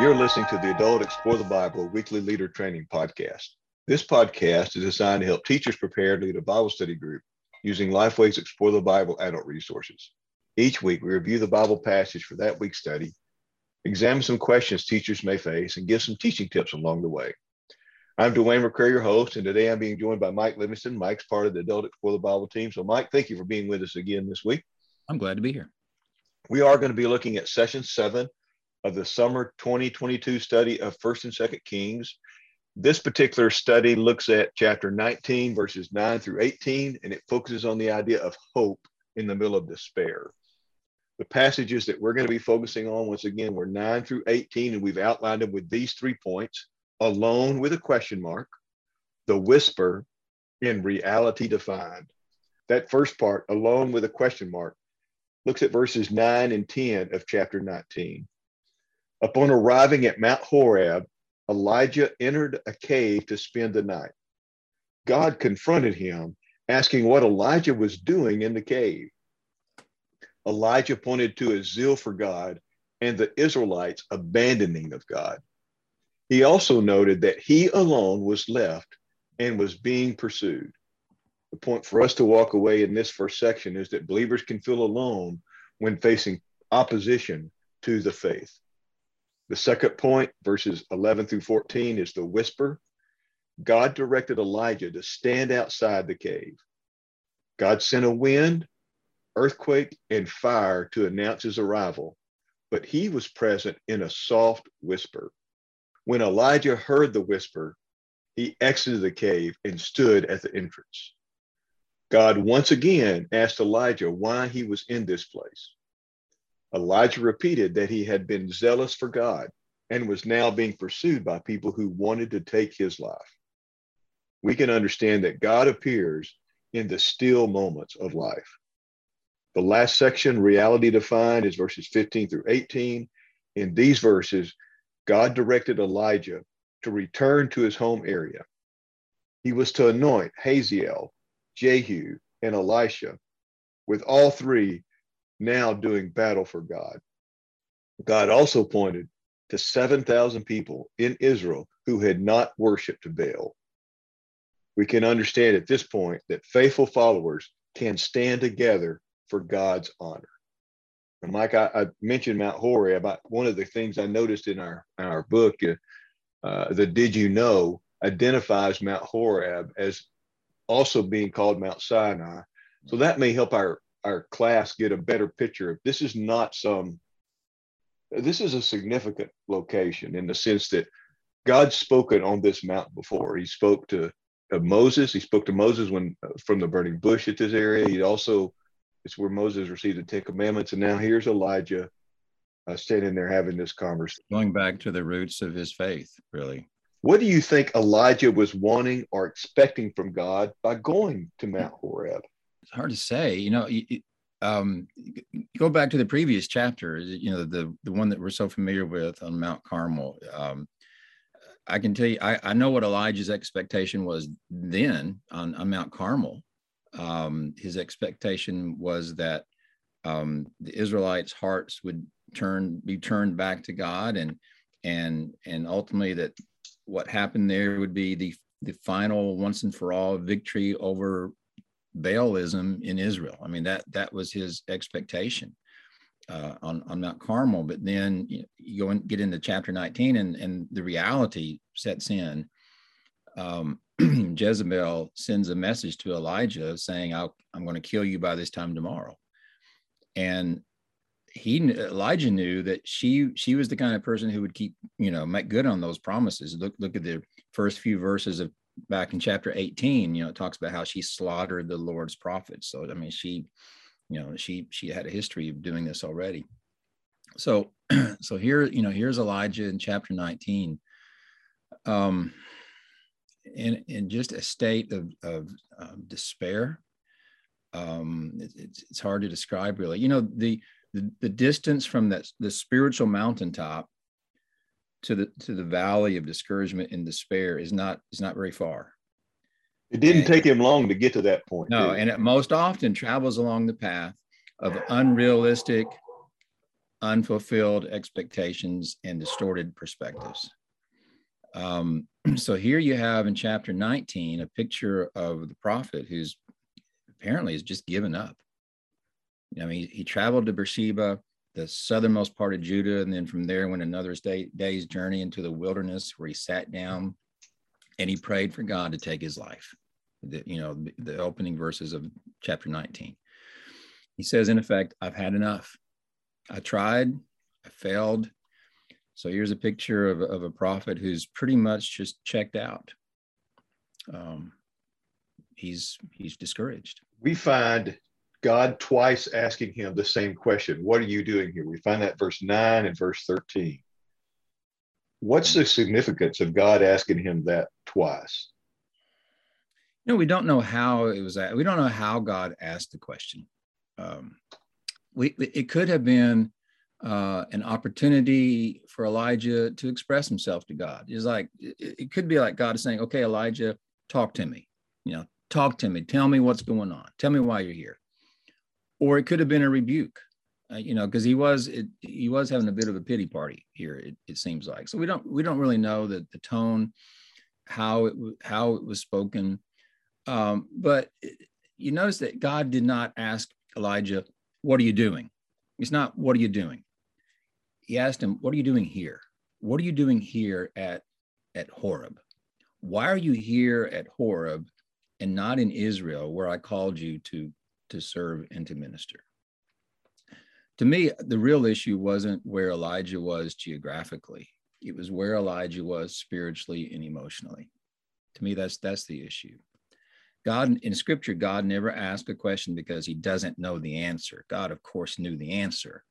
You're listening to the Adult Explore the Bible Weekly Leader Training Podcast. This podcast is designed to help teachers prepare to lead a Bible study group using Lifeway's Explore the Bible adult resources. Each week, we review the Bible passage for that week's study, examine some questions teachers may face, and give some teaching tips along the way. I'm Dwayne McCray, your host, and today I'm being joined by Mike Livingston. Mike's part of the Adult Explore the Bible team. So, Mike, thank you for being with us again this week. I'm glad to be here. We are going to be looking at session seven of the summer 2022 study of First and Second Kings. This particular study looks at chapter 19, verses 9 through 18, and it focuses on the idea of hope in the middle of despair. The passages that we're going to be focusing on, once again, were 9 through 18, and we've outlined them with these three points alone with a question mark, the whisper, in reality defined. That first part, alone with a question mark, looks at verses 9 and 10 of chapter 19. Upon arriving at Mount Horeb, Elijah entered a cave to spend the night. God confronted him, asking what Elijah was doing in the cave. Elijah pointed to his zeal for God and the Israelites' abandoning of God. He also noted that he alone was left and was being pursued. The point for us to walk away in this first section is that believers can feel alone when facing opposition to the faith. The second point, verses 11 through 14, is the whisper. God directed Elijah to stand outside the cave. God sent a wind, earthquake, and fire to announce his arrival, but he was present in a soft whisper. When Elijah heard the whisper, he exited the cave and stood at the entrance. God once again asked Elijah why he was in this place. Elijah repeated that he had been zealous for God and was now being pursued by people who wanted to take his life. We can understand that God appears in the still moments of life. The last section, reality defined, is verses 15 through 18. In these verses, God directed Elijah to return to his home area. He was to anoint Hazael, Jehu, and Elisha, with all three now doing battle for God. God also pointed to 7,000 people in Israel who had not worshiped Baal. We can understand at this point that faithful followers can stand together for God's honor. And Mike, I, I mentioned Mount Horeb. About one of the things I noticed in our in our book, uh, uh, the Did You Know identifies Mount Horeb as also being called Mount Sinai. So that may help our our class get a better picture of this is not some this is a significant location in the sense that God's spoken on this mountain before. He spoke to uh, Moses. He spoke to Moses when uh, from the burning bush at this area. He also it's where Moses received the Ten Commandments, and now here's Elijah uh, standing there having this conversation. Going back to the roots of his faith, really. What do you think Elijah was wanting or expecting from God by going to Mount Horeb? It's hard to say. You know, um, go back to the previous chapter. You know, the the one that we're so familiar with on Mount Carmel. Um, I can tell you, I, I know what Elijah's expectation was then on, on Mount Carmel. Um, his expectation was that um, the Israelites' hearts would turn be turned back to God, and and and ultimately that what happened there would be the the final once and for all victory over Baalism in Israel. I mean, that that was his expectation uh, on, on Mount Carmel. But then you, know, you go and get into chapter 19 and, and the reality sets in. Um, Jezebel sends a message to Elijah saying, i am going to kill you by this time tomorrow. And he Elijah knew that she she was the kind of person who would keep you know make good on those promises. Look look at the first few verses of back in chapter 18 you know it talks about how she slaughtered the lord's prophets. So i mean she you know she she had a history of doing this already. So so here you know here's elijah in chapter 19 um in in just a state of of um, despair um it, it's, it's hard to describe really. You know the the, the distance from that the spiritual mountaintop to the to the valley of discouragement and despair is not is not very far. It didn't and, take him long to get to that point. No, and it most often travels along the path of unrealistic unfulfilled expectations and distorted perspectives. Um, so here you have in chapter 19 a picture of the prophet who's apparently has just given up. I mean, he, he traveled to Beersheba, the southernmost part of Judah, and then from there went another day, day's journey into the wilderness where he sat down and he prayed for God to take his life. The, you know, the, opening verses of chapter 19. He says, in effect, I've had enough. I tried, I failed. So here's a picture of, of a prophet who's pretty much just checked out. Um, he's he's discouraged. We find God twice asking him the same question What are you doing here? We find that verse 9 and verse 13. What's the significance of God asking him that twice? You know, we don't know how it was. That. We don't know how God asked the question. Um, we it could have been uh, an opportunity for Elijah to express himself to God. It's like it, it could be like God is saying, "Okay, Elijah, talk to me. You know, talk to me. Tell me what's going on. Tell me why you're here." Or it could have been a rebuke uh, you know, because he was it, he was having a bit of a pity party here. It, it seems like so we don't we don't really know that the tone, how it how it was spoken, um, but you notice that God did not ask Elijah, "What are you doing?" It's not, "What are you doing?" He asked him, "What are you doing here? What are you doing here at at Horeb? Why are you here at Horeb and not in Israel, where I called you to to serve and to minister?" to me, the real issue wasn't where Elijah was geographically. It was where Elijah was spiritually and emotionally. To me, that's that's the issue. God in scripture, God never asked a question because he doesn't know the answer. God, of course, knew the answer.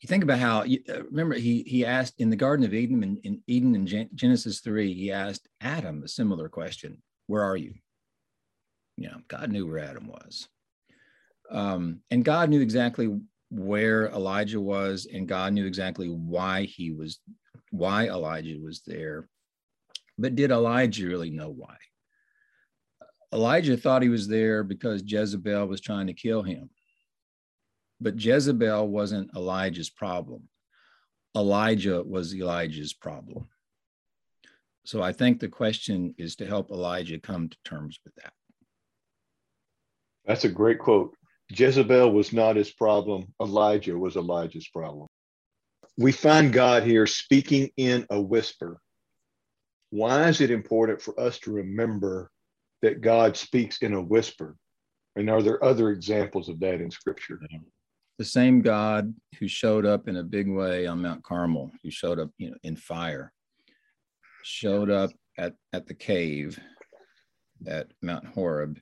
You think about how uh, remember he he asked in the Garden of Eden in, in Eden in Genesis 3, he asked Adam a similar question: Where are you? You know, God knew where Adam was. Um, and God knew exactly where Elijah was, and God knew exactly why he was, why Elijah was there. But did Elijah really know why? Elijah thought he was there because Jezebel was trying to kill him. But Jezebel wasn't Elijah's problem. Elijah was Elijah's problem. So I think the question is to help Elijah come to terms with that. That's a great quote. Jezebel was not his problem, Elijah was Elijah's problem. We find God here speaking in a whisper. Why is it important for us to remember that God speaks in a whisper? And are there other examples of that in scripture? The same God who showed up in a big way on Mount Carmel, who showed up you know, in fire, showed up at, at the cave at Mount Horeb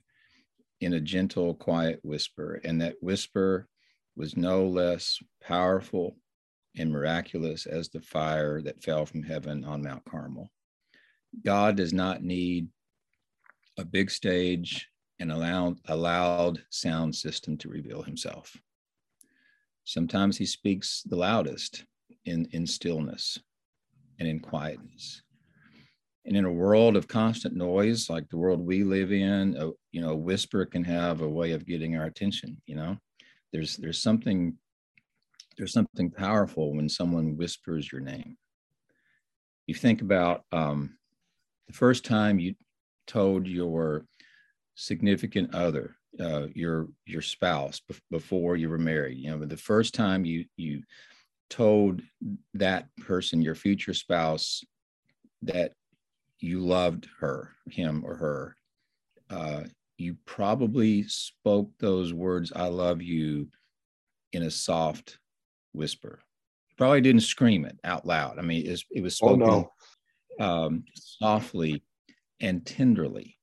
in a gentle, quiet whisper. And that whisper was no less powerful and miraculous as the fire that fell from heaven on Mount Carmel. God does not need a big stage and a loud, a loud sound system to reveal himself. Sometimes he speaks the loudest in, in stillness and in quietness. And in a world of constant noise, like the world we live in, a, you know, a whisper can have a way of getting our attention. You know, there's there's something there's something powerful when someone whispers your name. You think about um, the first time you told your significant other, uh, your your spouse, before you were married. You know, the first time you you told that person, your future spouse, that you loved her, him or her, uh, you probably spoke those words, I love you, in a soft whisper. You probably didn't scream it out loud. I mean, it was, it was spoken oh, no. um, softly and tenderly.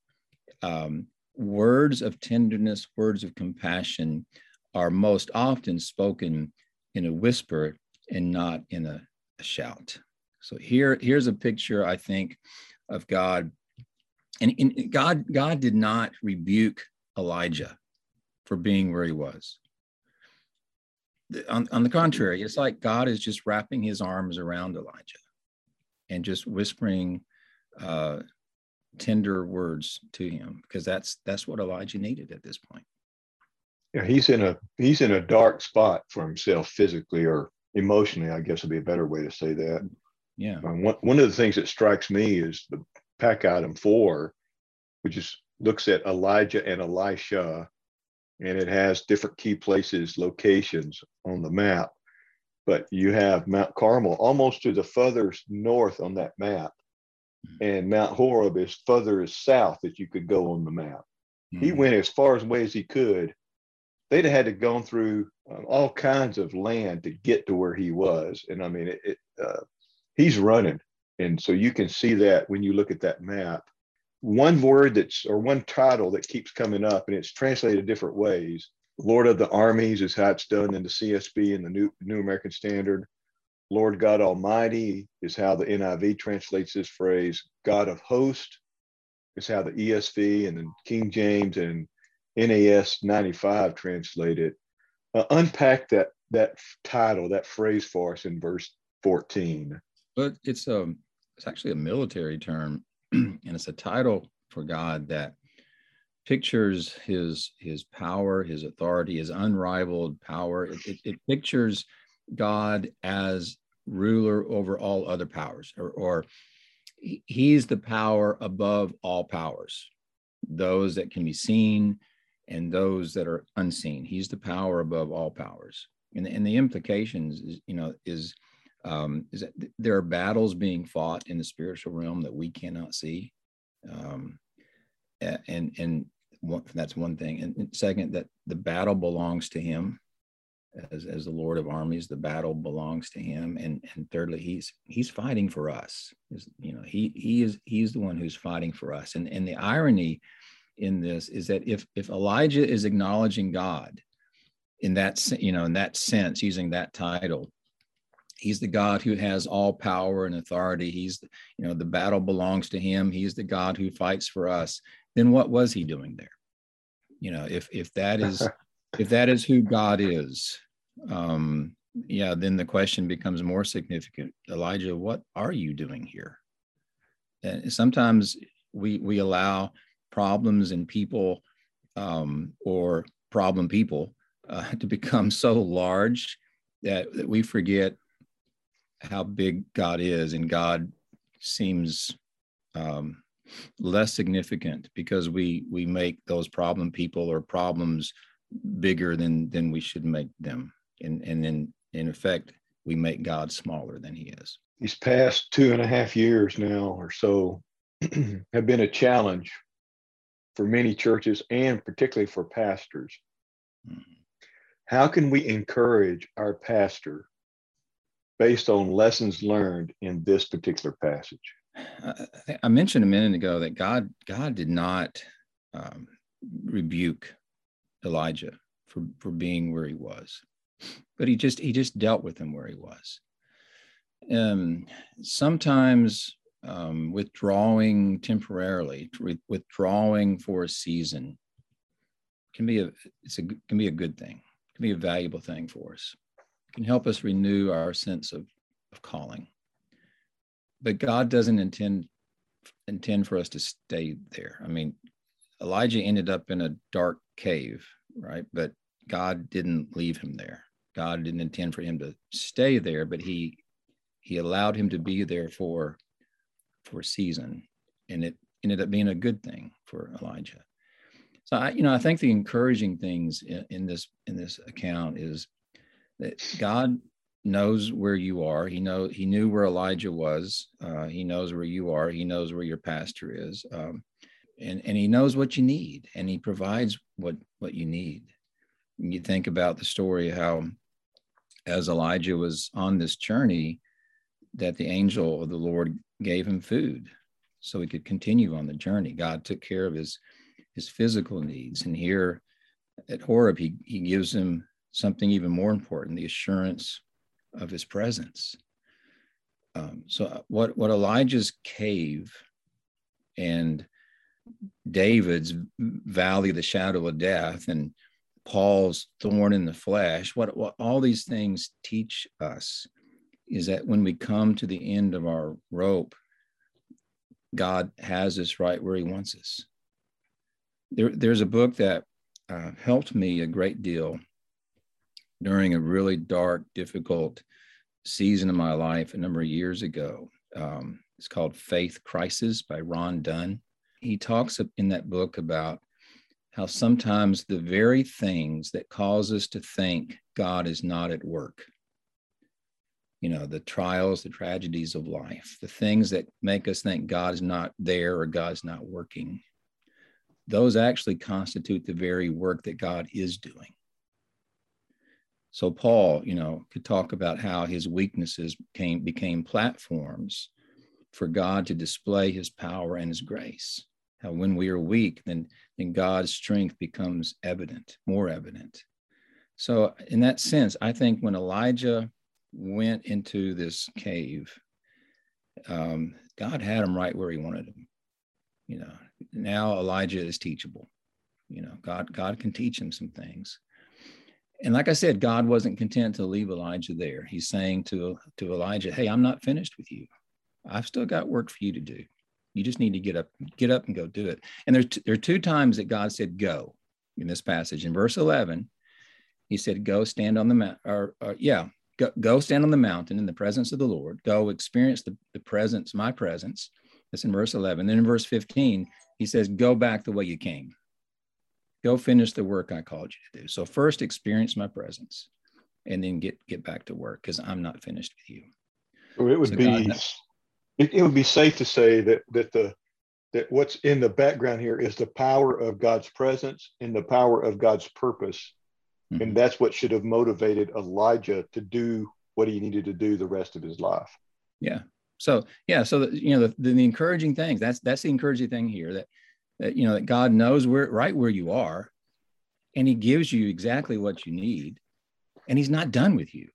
Um, words of tenderness, words of compassion are most often spoken in a whisper and not in a, a shout. So here, here's a picture, I think, of God. And, God, God did not rebuke Elijah for being where he was. On, on the contrary, it's like God is just wrapping his arms around Elijah and just whispering uh, tender words to him because that's that's what Elijah needed at this point. Yeah, he's in a he's in a dark spot for himself physically or emotionally. I guess would be a better way to say that. Yeah. Um, one one of the things that strikes me is the pack item four, which is looks at Elijah and Elisha, and it has different key places, locations on the map. But you have Mount Carmel almost to the furthest north on that map, mm-hmm. and Mount Horeb is furthest south that you could go on the map. Mm-hmm. He went as far away as he could. They'd have had to gone through um, all kinds of land to get to where he was, and I mean, it, it uh, he's running, and so you can see that when you look at that map. One word that's or one title that keeps coming up and it's translated different ways. Lord of the armies is how it's done in the csb and the new new american standard. Lord god almighty is how the niv translates this phrase. God of host is how the esv and the king james and nas 95 translate it. Uh, unpack that that title that phrase for us in verse 14 but it's um it's actually a military term and it's a title for God that pictures his his power, his authority, his unrivaled power. It, it, it pictures God as ruler over all other powers, or, or he's the power above all powers, those that can be seen and those that are unseen. He's the power above all powers. And, and the implications, is, you know, is um, is that there are battles being fought in the spiritual realm that we cannot see. Um, and and one, that's one thing. And second, that the battle belongs to him as, as the Lord of armies, the battle belongs to him. And, and thirdly, he's, he's fighting for us. Is, you know, he, he is, he's the one who's fighting for us. And, and the irony in this is that if, if Elijah is acknowledging God in that, you know, in that sense, using that title, he's the god who has all power and authority. He's you know the battle belongs to him. He's the god who fights for us. Then what was he doing there? You know if if that is if that is who god is um yeah then the question becomes more significant. Elijah what are you doing here? And sometimes we we allow problems and people um or problem people uh, to become so large that, that we forget how big God is, and God seems um, less significant because we we make those problem people or problems bigger than than we should make them, and and then in effect we make God smaller than He is. These past two and a half years now or so have been a challenge for many churches and particularly for pastors. Mm-hmm. How can we encourage our pastor based on lessons learned in this particular passage? I mentioned a minute ago that God God did not um, rebuke Elijah for for being where he was, but he just he just dealt with him where he was. Um, sometimes um, withdrawing temporarily, withdrawing for a season, can be a it's a can be a good thing, can be a valuable thing for us can help us renew our sense of, of calling. But God doesn't intend intend for us to stay there. I mean, Elijah ended up in a dark cave, right? But God didn't leave him there. God didn't intend for him to stay there, but he he allowed him to be there for for a season, and it ended up being a good thing for Elijah. So I, you know, I think the encouraging things in, in this in this account is that God knows where you are. He know he knew where Elijah was. Uh, he knows where you are. He knows where your pastor is, um, and and he knows what you need, and he provides what what you need. You think about the story how, as Elijah was on this journey, that the angel of the Lord gave him food, so he could continue on the journey. God took care of his his physical needs, and here at Horeb, he he gives him something even more important the assurance of his presence. Um, so, uh, what, what Elijah's cave and David's valley the shadow of death and Paul's thorn in the flesh, what, what all these things teach us is that when we come to the end of our rope, God has us right where he wants us. There, there's a book that uh, helped me a great deal during a really dark, difficult season of my life a number of years ago. Um, it's called Faith Crisis by Ron Dunn. He talks in that book about how sometimes the very things that cause us to think God is not at work, you know, the trials, the tragedies of life, the things that make us think God is not there or God's not working, those actually constitute the very work that God is doing. So Paul, you know, could talk about how his weaknesses became, became platforms for God to display his power and his grace. How when we are weak, then, then God's strength becomes evident, more evident. So, in that sense, I think when Elijah went into this cave, um, God had him right where he wanted him. You know, now Elijah is teachable. You know, God, God can teach him some things and like I said, God wasn't content to leave Elijah there. He's saying to, to Elijah, Hey, I'm not finished with you. I've still got work for you to do. You just need to get up, get up and go do it. And there's t- there are two times that God said go in this passage. In verse 11, he said, Go stand on the mountain, or, or, yeah, go, go stand on the mountain in the presence of the Lord. Go experience the, the presence, my presence. That's in verse 11. Then in verse 15, he says, Go back the way you came. Go finish the work I called you to do. So first experience my presence and then get get back to work because I'm not finished with you. Well, it would so be God, it, it would be safe to say that that the that what's in the background here is the power of God's presence and the power of God's purpose. Mm-hmm. And that's what should have motivated Elijah to do what he needed to do the rest of his life. Yeah. So yeah, so the, you know the, the, the encouraging things that's that's the encouraging thing here that that you know that God knows where right where you are, and He gives you exactly what you need, and He's not done with you.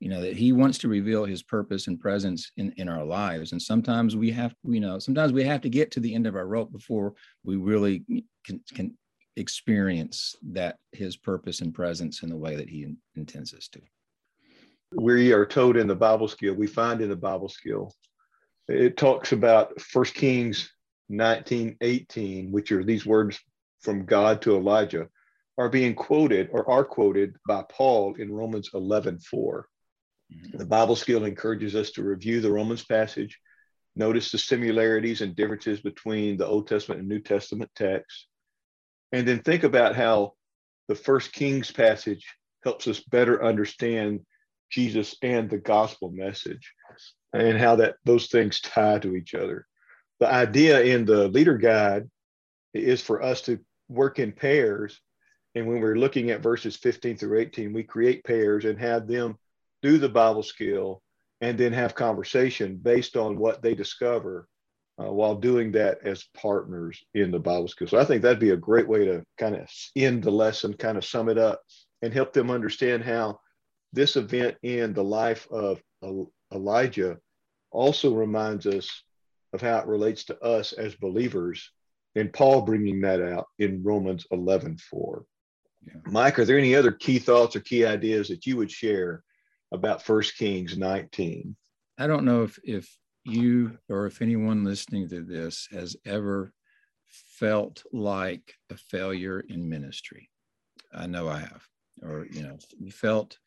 You know that He wants to reveal His purpose and presence in in our lives, and sometimes we have you know sometimes we have to get to the end of our rope before we really can, can experience that His purpose and presence in the way that He intends us to. We are told in the Bible skill, we find in the Bible skill, it talks about First Kings 19, 18, which are these words from God to Elijah, are being quoted or are quoted by Paul in Romans 11, 4. Mm-hmm. The Bible skill encourages us to review the Romans passage, notice the similarities and differences between the Old Testament and New Testament texts, and then think about how the First Kings passage helps us better understand Jesus and the gospel message and how that those things tie to each other the idea in the leader guide is for us to work in pairs. And when we're looking at verses 15 through 18, we create pairs and have them do the Bible skill and then have conversation based on what they discover uh, while doing that as partners in the Bible skill. So I think that'd be a great way to kind of end the lesson, kind of sum it up, and help them understand how this event in the life of Elijah also reminds us of how it relates to us as believers, and Paul bringing that out in Romans 11 4. Yeah. Mike, are there any other key thoughts or key ideas that you would share about First Kings 19? I don't know if, if you or if anyone listening to this has ever felt like a failure in ministry. I know I have, or, you know, you felt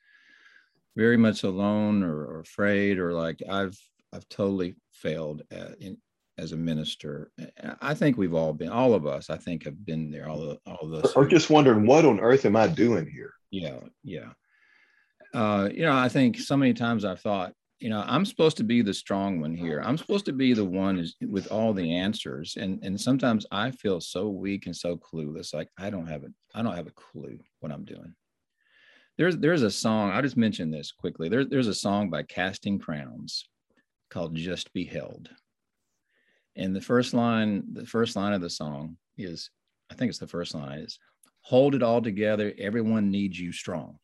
very much alone or, or afraid or like I've I've totally failed at, in, as a minister. I think we've all been, all of us, I think, have been there. All of all us. Or just wondering, what on earth am I doing here? Yeah, yeah. Uh, you know, I think so many times I've thought, you know, I'm supposed to be the strong one here. I'm supposed to be the one is, with all the answers, and and sometimes I feel so weak and so clueless. Like I don't have a, I don't have a clue what I'm doing. There's there's a song. I'll just mention this quickly. There's there's a song by Casting Crowns called Just Be Held. And the first line, the first line of the song is, I think it's the first line is, hold it all together. Everyone needs you strong.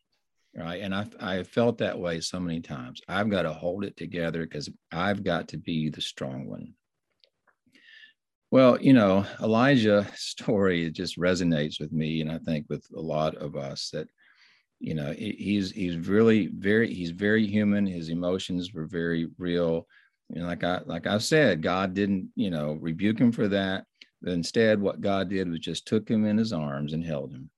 Right. And I, I felt that way so many times. I've got to hold it together because I've got to be the strong one. Well, you know, Elijah's story just resonates with me, and I think with a lot of us that, you know, he's he's really very he's very human. His emotions were very real. You know, like I like I said, God didn't, you know, rebuke him for that. But instead, what God did was just took him in his arms and held him.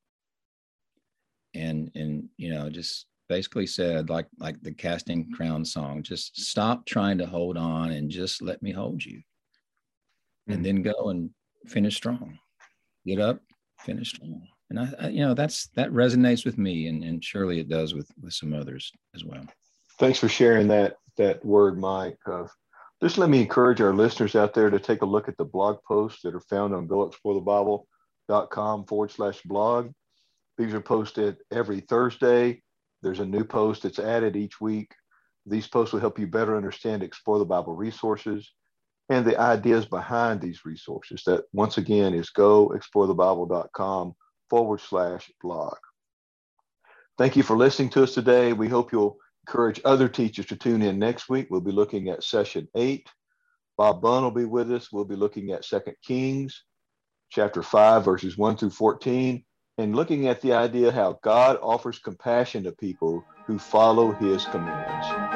and and you know just basically said like like the casting crown song just stop trying to hold on and just let me hold you mm-hmm. and then go and finish strong get up finish strong and I, I, you know that's that resonates with me and, and surely it does with with some others as well. Thanks for sharing that that word mike uh, just let me encourage our listeners out there to take a look at the blog posts that are found on goexplorethebible.com forward slash blog. These are posted every thursday. There's a new post that's added each week. These posts will help you better understand explore the bible resources and the ideas behind these resources that once again is goexplorethebible.com forward slash blog. Thank you for listening to us today. We hope you'll encourage other teachers to tune in next week. We'll be looking at session eight. Bob Bunn will be with us. We'll be looking at Second Kings, chapter 5, verses 1 through 14, and looking at the idea how God offers compassion to people who follow his commands.